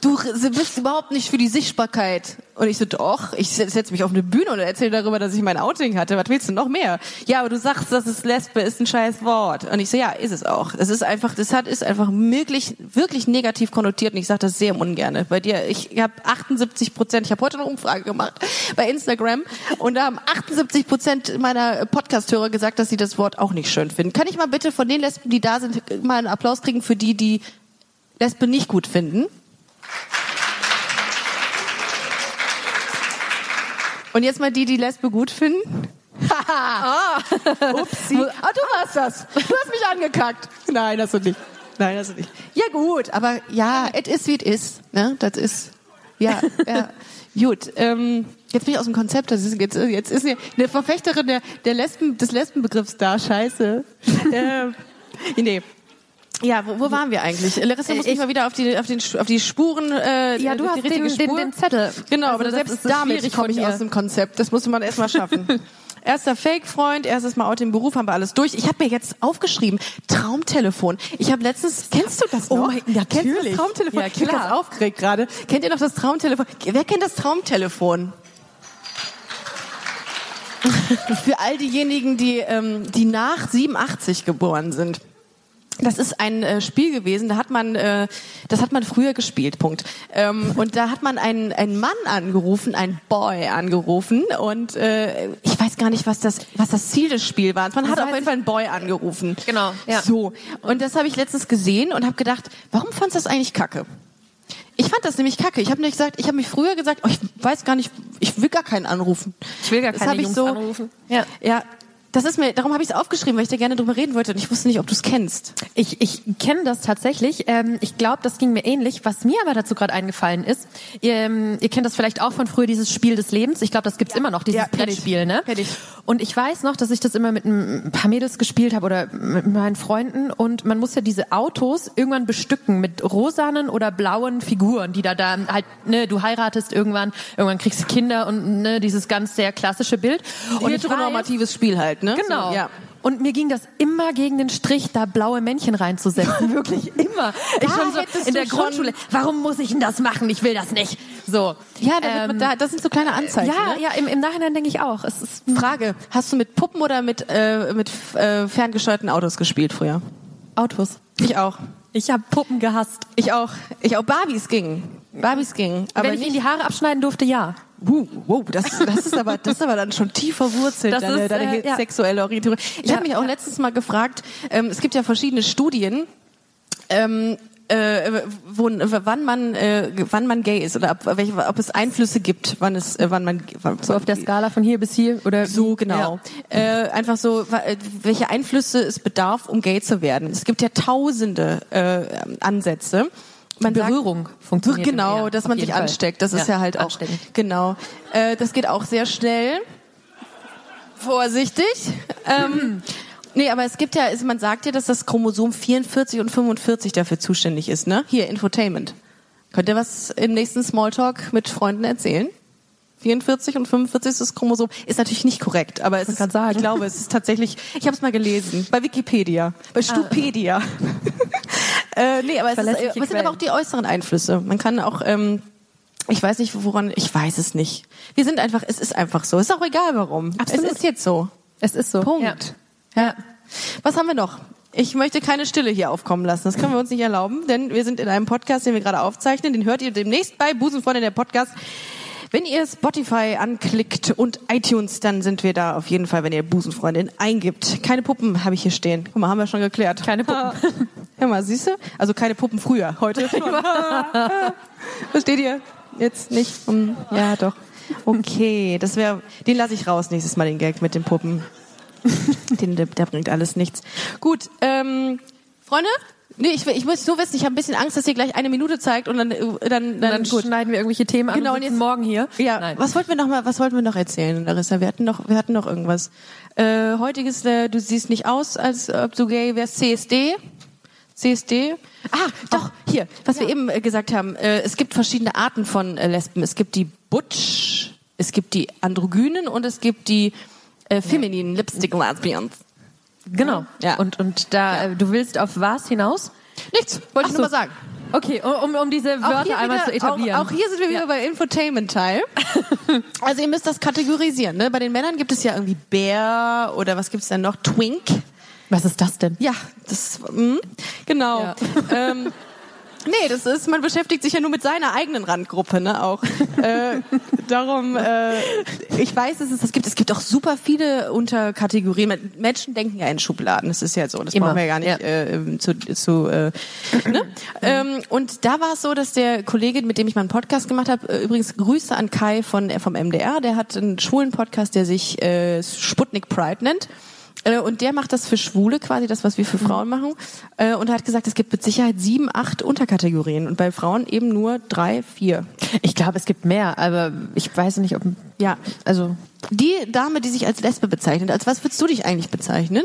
du bist überhaupt nicht für die Sichtbarkeit. Und ich so, doch, ich setze mich auf eine Bühne und erzähle darüber, dass ich mein Outing hatte. Was willst du noch mehr? Ja, aber du sagst, dass es Lesbe ist ein scheiß Wort. Und ich so, ja, ist es auch. Es ist einfach, das hat, ist einfach wirklich, wirklich negativ konnotiert und ich sage das sehr ungerne. Bei dir, ich habe 78 Prozent, ich habe heute eine Umfrage gemacht bei Instagram und da haben 78 Prozent meiner Podcast-Hörer gesagt, dass sie das Wort auch nicht schön finden. Kann ich mal bitte von den Lesben, die da sind, mal einen Applaus kriegen für die, die Lesbe nicht gut finden? Und jetzt mal die, die Lesbe gut finden. Haha. <laughs> Upsi. Ah, du warst das. Du hast mich angekackt. Nein, hast du nicht. Nein, hast du nicht. Ja gut, aber ja, es ist wie es ist. Ne? Das ist, ja, ja. <laughs> Gut, ähm, jetzt bin ich aus dem Konzept. Das ist, jetzt, jetzt ist eine, eine Verfechterin der, der Lesben, des Lesbenbegriffs da. Scheiße. <laughs> ähm, nee. Ja, wo, wo waren wir eigentlich? Larissa muss Ich- mich mal wieder auf die, auf den, auf die Spuren, äh, Ja, du die hast den- den- den Zettel. Genau, Also aber selbst damit komme ich aus dem Konzept. Das musste man erst mal schaffen. <laughs> Erster Fake-Freund, erstes Mal out im Beruf, haben wir alles durch. Ich habe mir jetzt aufgeschrieben, Traumtelefon. Ich habe letztens, kennst du das noch? Oh mein- Kennst du das. Traumtelefon? Ja, Ich bin klar. ganz aufgeregt gerade. Kennt ihr noch das Traumtelefon? Wer kennt das Traumtelefon? <laughs> Für all diejenigen, die, ähm, die nach 87 geboren sind. Das ist ein äh, Spiel gewesen, da hat man, äh, das hat man früher gespielt, Punkt. Ähm, und da hat man einen, einen Mann angerufen, einen Boy angerufen und äh, ich weiß gar nicht, was das, was das Ziel des Spiels war. Man hat Das auf weiß jeden Fall einen Boy angerufen. Genau, ja. So, und das habe ich letztens gesehen und habe gedacht, warum fandst du das eigentlich kacke? Ich fand das nämlich kacke. Ich habe nicht gesagt, ich habe mich früher gesagt, oh, ich weiß gar nicht, ich will gar keinen anrufen. Ich will gar Das keine hab ich Jungs so, anrufen. Ja. ja, das ist mir, darum habe ich es aufgeschrieben, weil ich da gerne drüber reden wollte und ich wusste nicht, ob du es kennst. Ich, ich kenne das tatsächlich. Ähm, ich glaube, das ging mir ähnlich. Was mir aber dazu gerade eingefallen ist, ihr, ähm, ihr kennt das vielleicht auch von früher, dieses Spiel des Lebens. Ich glaube, das gibt's immer noch, dieses Ja. Brettspiel. Ne? Ich. Und ich weiß noch, dass ich das immer mit ein paar Mädels gespielt habe oder mit meinen Freunden. Und man muss ja diese Autos irgendwann bestücken mit rosanen oder blauen Figuren, die da da halt, ne, du heiratest irgendwann, irgendwann kriegst du Kinder und ne, dieses ganz sehr klassische Bild. Und weiß- Heteronormatives Spiel halt, ne? Genau. So, ja. Und mir ging das immer gegen den Strich, da blaue Männchen reinzusetzen. <laughs> Wirklich immer. Ich schon so in der Grundschule. Warum muss ich denn das machen? Ich will das nicht. So. Ja, Ähm, da, das sind so kleine Anzeichen. ja, ne? ja, im, im Nachhinein denke ich auch. Es ist Frage, hast du mit Puppen oder mit, äh, mit äh, ferngesteuerten Autos gespielt früher? Autos. Ich auch. Ich habe Puppen gehasst. Ich auch. Ich auch. Barbies ging. Barbies ging. Aber Wenn ich ihnen die Haare abschneiden durfte, ja. Wow, wow, das, das ist aber, das ist aber dann schon tief verwurzelt, Das deine, ist, deine äh, ja. sexuelle Orientierung. Ich Ja, habe mich auch ja. letztens mal gefragt, ähm, es gibt ja verschiedene Studien, ähm, äh, wo, wann man, äh, wann man gay ist oder ob, welche, ob es Einflüsse gibt, wann es, äh, wann man, wann, So auf der Skala von hier bis hier oder so genau. Äh, einfach so, äh, welche Einflüsse es bedarf, um gay zu werden. Es gibt ja tausende äh, Ansätze. Man sagt- Berührung funktioniert Genau, dass man sich Fall. ansteckt. Das ist Ja, ja halt auch genau. Äh, das geht auch sehr schnell. Vorsichtig. <laughs> ähm, nee, aber es gibt ja, man sagt ja, dass das Chromosom 44 und 45 dafür zuständig ist. Ne? Hier Infotainment. Könnt ihr was im nächsten Smalltalk mit Freunden erzählen? 44 und 45 ist das Chromosom. Ist natürlich nicht korrekt, aber es ist, sagen. ich glaube, es ist tatsächlich, ich habe es mal gelesen, bei Wikipedia, bei Stupedia. <laughs> Äh, nee, aber es, ist, äh, es sind aber auch die äußeren Einflüsse. Man kann auch, ähm, ich weiß nicht, woran, ich weiß es nicht. Wir sind einfach, es ist einfach so. Ist auch egal warum. Absolut. Es ist jetzt so. Es ist so. Punkt. Ja. ja. Was haben wir noch? Ich möchte keine Stille hier aufkommen lassen. Das können wir uns nicht erlauben, denn wir sind in einem Podcast, den wir gerade aufzeichnen. Den hört ihr demnächst bei Busenfreundin der Podcast. Wenn ihr Spotify anklickt und iTunes, dann sind wir da auf jeden Fall, wenn ihr Busenfreundin eingibt. Keine Puppen habe ich hier stehen. Guck mal, haben wir schon geklärt. Keine Puppen. <laughs> Hör mal, siehst du? Also keine Puppen früher. Heute <laughs> schon. <laughs> Versteht ihr? Jetzt nicht? Hm, Ja, doch. Okay, das wäre, den lasse ich raus nächstes Mal, den Gag mit den Puppen. Den, der, der bringt alles nichts. Gut, ähm, Freunde? Nee, ich, ich muss nur wissen, ich habe ein bisschen Angst, dass ihr gleich eine Minute zeigt und dann, äh, dann, dann, Dann gut. schneiden wir irgendwelche Themen an Genau, und und jetzt- morgen hier. Ja, Nein. was wollten wir noch mal, was wollten wir noch erzählen, Larissa? Wir hatten noch, wir hatten noch irgendwas. Äh, heutiges, äh, du siehst nicht aus, als ob du gay wärst. CSD? CSD? Ah, doch, hier, was wir eben äh, gesagt haben. Äh, es gibt verschiedene Arten von äh, Lesben. Es gibt die Butch, es gibt die Androgynen und es gibt die äh, femininen Lipstick Lesbians. Genau. Ja. Und, und da, äh, du willst auf was hinaus? Nichts, wollte ich Ach nur so. mal sagen. Okay, um, um diese Wörter hier einmal wieder, zu etablieren. Auch, auch hier sind wir wieder bei Infotainment-Teil. <laughs> also ihr müsst das kategorisieren. Ne? Bei den Männern gibt es ja irgendwie Bär oder was gibt's denn noch? Twink. was ist das denn? Ja, das mm, genau. Ja. Ähm, <laughs> nee, das ist, man beschäftigt sich ja nur mit seiner eigenen Randgruppe, ne? Auch. <laughs> äh, darum, äh, ich weiß, dass es das gibt. Es gibt auch super viele Unterkategorien. Menschen denken ja in Schubladen. Das ist ja so. Das Immer. brauchen wir ja gar nicht Ja. äh, zu, zu äh, ne? ähm, und da war es so, dass der Kollege, mit dem ich mal einen Podcast gemacht habe, äh, übrigens Grüße an Kai von äh, vom MDR, der hat einen schwulen Podcast, der sich äh, Sputnik Pride nennt. Äh, Und der macht das für Schwule quasi, das, was wir für Frauen machen. Äh, Und er hat gesagt, es gibt mit Sicherheit sieben, acht Unterkategorien. Und bei Frauen eben nur drei, vier. Ich glaube, es gibt mehr, aber ich weiß nicht, ob. Ja. Also, Die Dame, die sich als Lesbe bezeichnet, als was würdest du dich eigentlich bezeichnen?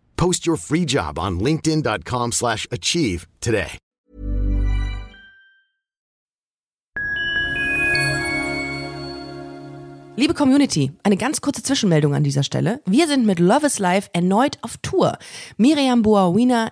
Post your free job on linkedin.com/achieve slash achieve today. Liebe Community, eine ganz kurze Zwischenmeldung an dieser Stelle. Wir sind mit Love is Life erneut auf Tour. Miriam Boawina,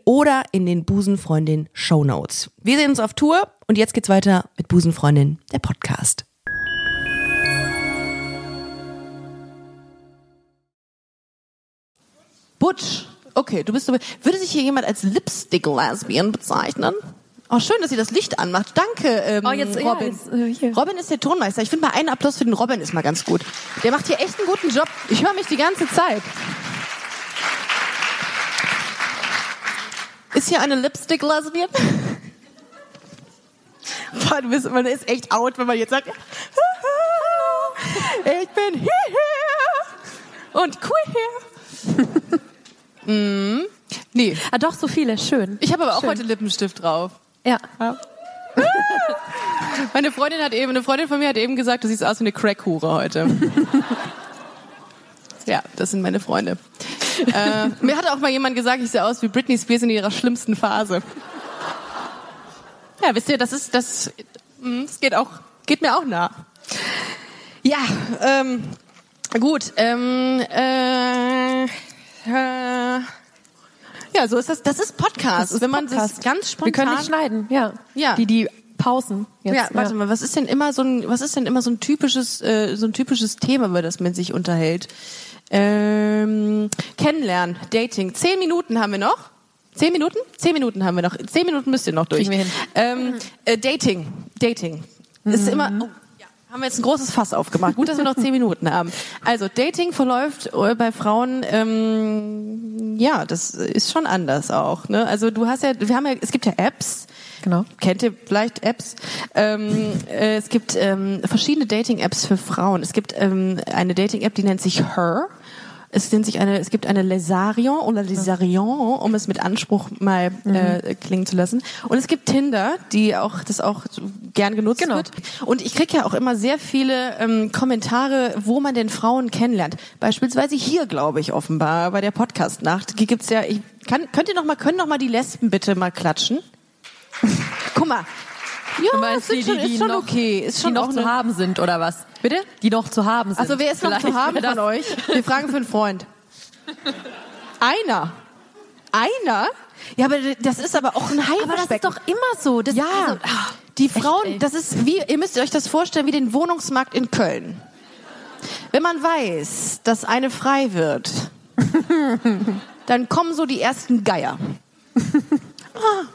oder in den Busenfreundin Show Notes. Wir sehen uns auf Tour und jetzt geht's weiter mit Busenfreundin, der Podcast. Butch. Okay, du bist so. Würde sich hier jemand als Lipstick-Lesbian bezeichnen? Oh, schön, dass sie das Licht anmacht. Danke, ähm, Oh, jetzt- ja, Robin. jetzt, äh. Robin ist der Tonmeister. Ich finde mal einen Applaus für den Robin ist mal ganz gut. Der macht hier echt einen guten Job. Ich höre mich die ganze Zeit. Ist hier eine Lipstick-Lesbian? Boah, du bist, man ist echt out, wenn man jetzt sagt, ich bin hier und queer. mm. Nee, ah, doch, so viele, schön. ich habe aber auch Schön. heute Lippenstift drauf. Ja. Meine Freundin hat eben, eine Freundin von mir hat eben gesagt, du siehst aus wie eine Crackhure heute. <laughs> ja, das sind meine Freunde. <laughs> äh, mir hat auch mal jemand gesagt, ich sehe aus wie Britney Spears in ihrer schlimmsten Phase. Ja, wisst ihr, das ist, das, mm, das geht auch, geht mir auch nah. Ja, ähm, gut, ähm, äh, äh, ja, so ist das, das ist Podcast. Das ist Wenn man Podcast. das ganz spontan Wir können nicht schneiden, ja. Ja. Die, die Pausen. Jetzt, ja, warte mal, was ist denn immer so ein, was ist denn immer so ein typisches, äh, so ein typisches Thema, über das man sich unterhält? Ähm, kennenlernen, Dating. Zehn Minuten haben wir noch. Zehn Minuten? Zehn Minuten haben wir noch. Zehn Minuten müsst ihr noch durch. Ähm, äh, Dating. Dating. Ist immer. Oh, ja, haben wir jetzt ein großes Fass aufgemacht. Gut, dass wir noch zehn Minuten haben. Also Dating verläuft äh, bei Frauen. Ähm, ja, das ist schon anders auch. Ne? Also du hast ja, wir haben ja, es gibt ja Apps. Genau. Kennt ihr vielleicht Apps? Ähm, äh, es gibt ähm, verschiedene Dating-Apps für Frauen. Es gibt ähm, eine Dating-App, die nennt sich Her. Es nennt sich eine, es gibt eine Lesarion oder Lesarion, um es mit Anspruch mal äh, klingen zu lassen. Und es gibt Tinder, die auch das auch gern genutzt Genau. wird. Und ich kriege ja auch immer sehr viele ähm, Kommentare, wo man denn Frauen kennenlernt. Beispielsweise hier, glaube ich, offenbar bei der Podcast-Nacht. Hier gibt's ja. Ich, kann, könnt ihr noch mal, können noch mal die Lesben bitte mal klatschen? Guck mal. Ja, Du meinst die, schon, die, die ist schon noch, okay. Ist die schon noch auch zu haben sind oder was? Bitte? Die noch zu haben sind. Also wer ist noch Vielleicht zu haben von euch? Wir fragen für einen Freund. Einer. Einer? Ja, aber das ist aber auch ein Aber das ist doch immer so. Das ja, also, die echt, Frauen, ey. das ist wie, ihr müsst euch das vorstellen wie den Wohnungsmarkt in Köln. Wenn man weiß, dass eine frei wird, <laughs> dann kommen so die ersten Geier. <laughs> Ah.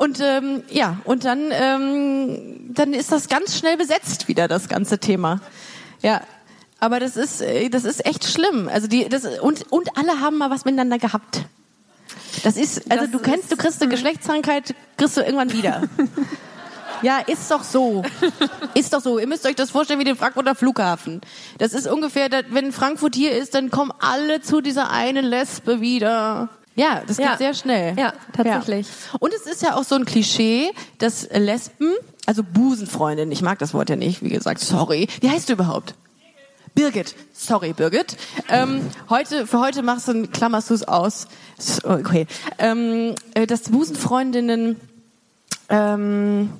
Und ähm, ja, und dann, ähm, dann ist das ganz schnell besetzt wieder, das ganze Thema. Ja, aber das ist, äh, das ist echt schlimm. Also die, das, und, und alle haben mal was miteinander gehabt. Das ist, also Das du kennst, du kriegst eine Geschlechtskrankheit, kriegst du irgendwann wieder. <laughs> Ja, ist doch so. Ist doch so. Ihr müsst euch das vorstellen wie den Frankfurter Flughafen. Das ist ungefähr, wenn Frankfurt hier ist, dann kommen alle zu dieser einen Lesbe wieder. Ja, das geht Ja. sehr schnell. Ja, tatsächlich. Ja. Und es ist ja auch so ein Klischee, dass Lesben, also Busenfreundin, ich mag das Wort ja nicht, wie gesagt, sorry. Wie heißt du überhaupt? Birgit. Sorry, Birgit. Ähm, heute, für heute machst du, klammerst du es aus. Okay. Ähm, äh, dass Busenfreundinnen, ähm,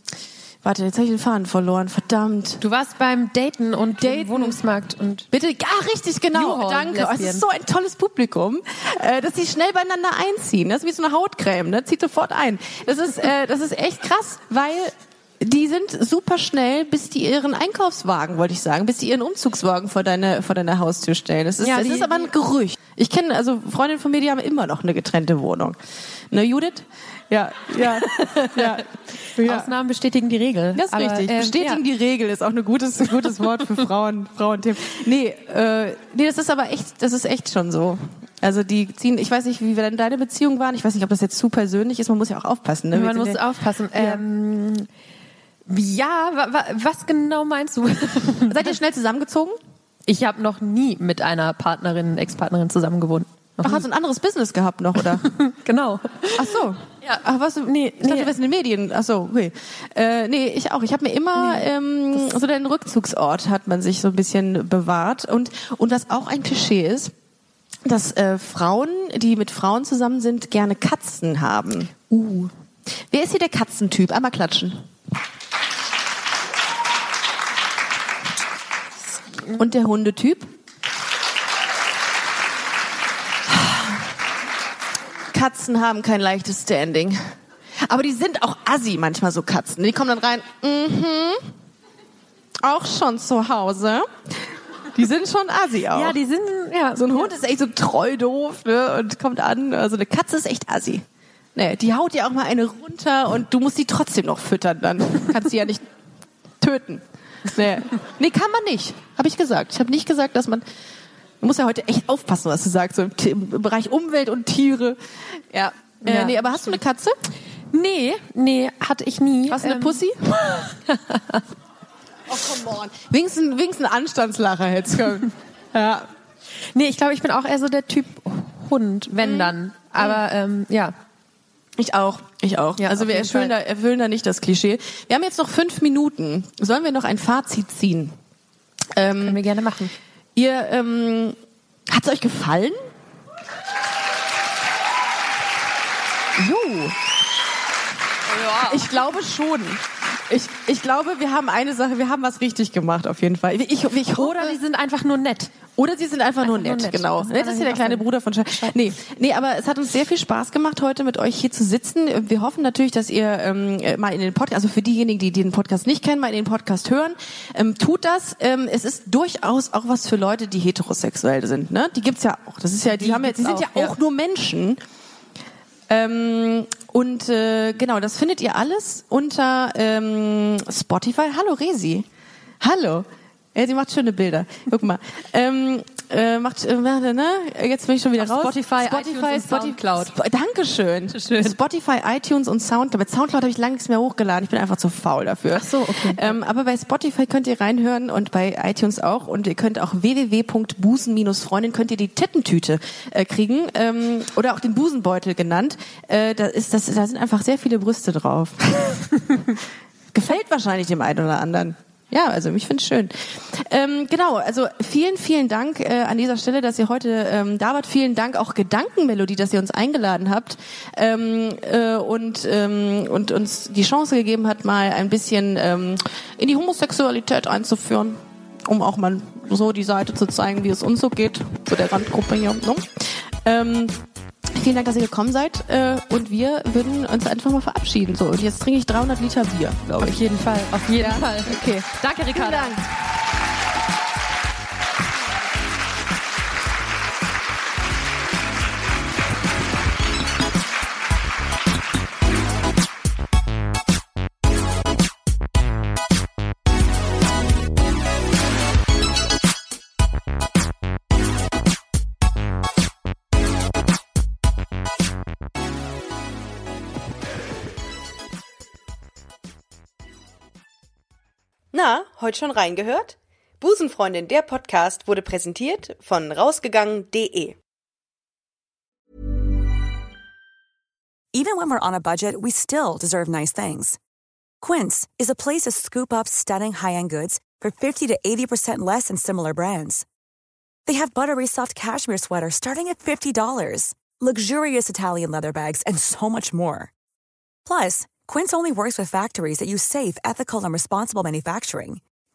warte, jetzt habe ich den Faden verloren, verdammt. Du warst beim Daten und Daten. Wohnungsmarkt und Bitte, ja, richtig, genau. Danke. Es ist so ein tolles Publikum, äh, dass sie schnell beieinander einziehen. Das ist wie so eine Hautcreme, ne? Zieht sofort ein. Das ist, äh, das ist echt krass, weil die sind super schnell, bis die ihren Einkaufswagen, wollte ich sagen, bis die ihren Umzugswagen vor deine, vor deine Haustür stellen. Das ist, Ja, das die- ist aber ein Gerücht. Ich kenne, also Freundinnen von mir, die haben immer noch eine getrennte Wohnung. Ne, Judith? Ja, ja, ja. <laughs> ja. Ausnahmen bestätigen die Regel. Das ist Aber, richtig. ähm, Bestätigen ja. die Regel ist auch ein gutes, ein <laughs> gutes Wort für Frauen, Frauenthemen. Nee, äh, nee, das ist aber echt, das ist echt schon so. Also die ziehen, ich weiß nicht, wie denn deine Beziehungen waren. Ich weiß nicht, ob das jetzt zu persönlich ist. Man muss ja auch aufpassen. Ne? Wir Man muss aufpassen. Ähm, ja, wa, wa, was genau meinst du? <laughs> Seid ihr schnell zusammengezogen? Ich habe noch nie mit einer Partnerin, Ex-Partnerin zusammen gewohnt. Noch Ach, hast du ein anderes Business gehabt noch, oder? nie. <laughs> genau. Ach so. Ja. Ach, was? Nee, ich dachte, Nee. du wärst in den Medien. Ach so, okay. Äh, nee, ich auch. Ich habe mir immer ähm, so den Rückzugsort hat man sich so ein bisschen bewahrt und und was auch ein Klischee ist, dass äh, Frauen, die mit Frauen zusammen sind, gerne Katzen haben. Uh. Wer ist hier der Katzentyp? Einmal klatschen. Und der Hundetyp? Katzen haben kein leichtes Standing. Aber die sind auch assi manchmal so Katzen. Die kommen dann rein, mhm, auch schon zu Hause. Die sind schon assi auch. Ja, die sind, ja. so ein Hund ist echt so treu doof ne, und kommt an. Also eine Katze ist echt assi. Nee, die haut dir auch mal eine runter und du musst die trotzdem noch füttern dann. Kannst sie ja nicht töten. Nee, nee kann man nicht. Habe ich gesagt. Ich habe nicht gesagt, dass man... Man muss ja heute echt aufpassen, was du sagst, so im, im Bereich Umwelt und Tiere. Ja. Äh, Ja, nee, aber hast du eine Katze? Nee, nee, hatte ich nie. Hast du eine Ähm, Pussy? <laughs> oh, come on. Wenigstens, wenigstens ein Anstandslacher hätte können. <laughs> Ja. Nee, ich glaube, ich bin auch eher so der Typ Hund, wenn dann. Aber ähm, ja. Ich auch, ich auch. Ja, also wir erfüllen da, erfüllen da nicht das Klischee. Wir haben jetzt noch fünf Minuten. Sollen wir noch ein Fazit ziehen? Können Ähm, wir gerne machen. ihr, ähm, hat's euch gefallen? Jo. Ich glaube schon. Ich, ich glaube, wir haben eine Sache, wir haben was richtig gemacht auf jeden Fall. Ich, ich hoffe, Oder die sind einfach nur nett. Oder sie sind einfach, nur, Einfach nur nett, nett. genau. Das ist ja der kleine. Bruder von Sch Nee, nee, aber es hat uns sehr viel Spaß gemacht, heute mit euch hier zu sitzen. Wir hoffen natürlich, dass ihr ähm, äh, mal in den Podcast, also für diejenigen, die den Podcast nicht kennen, mal in den Podcast hören, ähm, tut das. Ähm, es ist durchaus auch was für Leute, die heterosexuell sind. Ne? Die gibt's ja auch. Das ist ja, die, Die haben ja, die sind ja auch, ja. auch nur Menschen. Ähm, und äh, genau, das findet ihr alles unter ähm, Spotify. Hallo Resi. Hallo. Ja, sie macht schöne Bilder. Guck mal. Ähm, äh, macht, äh, ne? Jetzt bin ich schon wieder Auf raus. Spotify, iTunes und Soundcloud. Sp Dankeschön. Schön. Spotify, iTunes und Soundcloud. Mit Soundcloud habe ich lange nichts mehr hochgeladen. Ich bin einfach zu faul dafür. Ach so, okay. Ähm, aber bei Spotify könnt ihr reinhören und bei iTunes auch. Und ihr könnt auch www.busen-freundin könnt ihr die Tittentüte äh, kriegen ähm, oder auch den Busenbeutel genannt. Äh, da ist das, da sind einfach sehr viele Brüste drauf. <laughs> Gefällt wahrscheinlich dem einen oder anderen. Ja, also ich finde es schön. Ähm, genau, also vielen, vielen Dank äh, an dieser Stelle, dass ihr heute ähm, da wart. Vielen Dank auch Gedankenmelodie, dass ihr uns eingeladen habt ähm, äh, und, ähm, und uns die Chance gegeben hat, mal ein bisschen ähm, in die Homosexualität einzuführen, um auch mal so die Seite zu zeigen, wie es uns so geht, zu der Randgruppe hier. Ne? Ähm, Vielen Dank, dass ihr gekommen seid äh, und wir würden uns einfach mal verabschieden. So, und jetzt trinke ich 300 Liter Bier, glaube ich. Auf jeden Fall, auf jeden Fall. Okay. Danke, Vielen Ricarda. Dank. Heute schon reingehört? Busenfreundin, der Podcast wurde präsentiert von rausgegangen.de. Even when we're on a budget, we still deserve nice things. Quince is a place to scoop up stunning high-end goods for 50 to 80% less than similar brands. They have buttery soft cashmere sweaters starting at $50, luxurious Italian leather bags, and so much more. Plus, Quince only works with factories that use safe, ethical, and responsible manufacturing.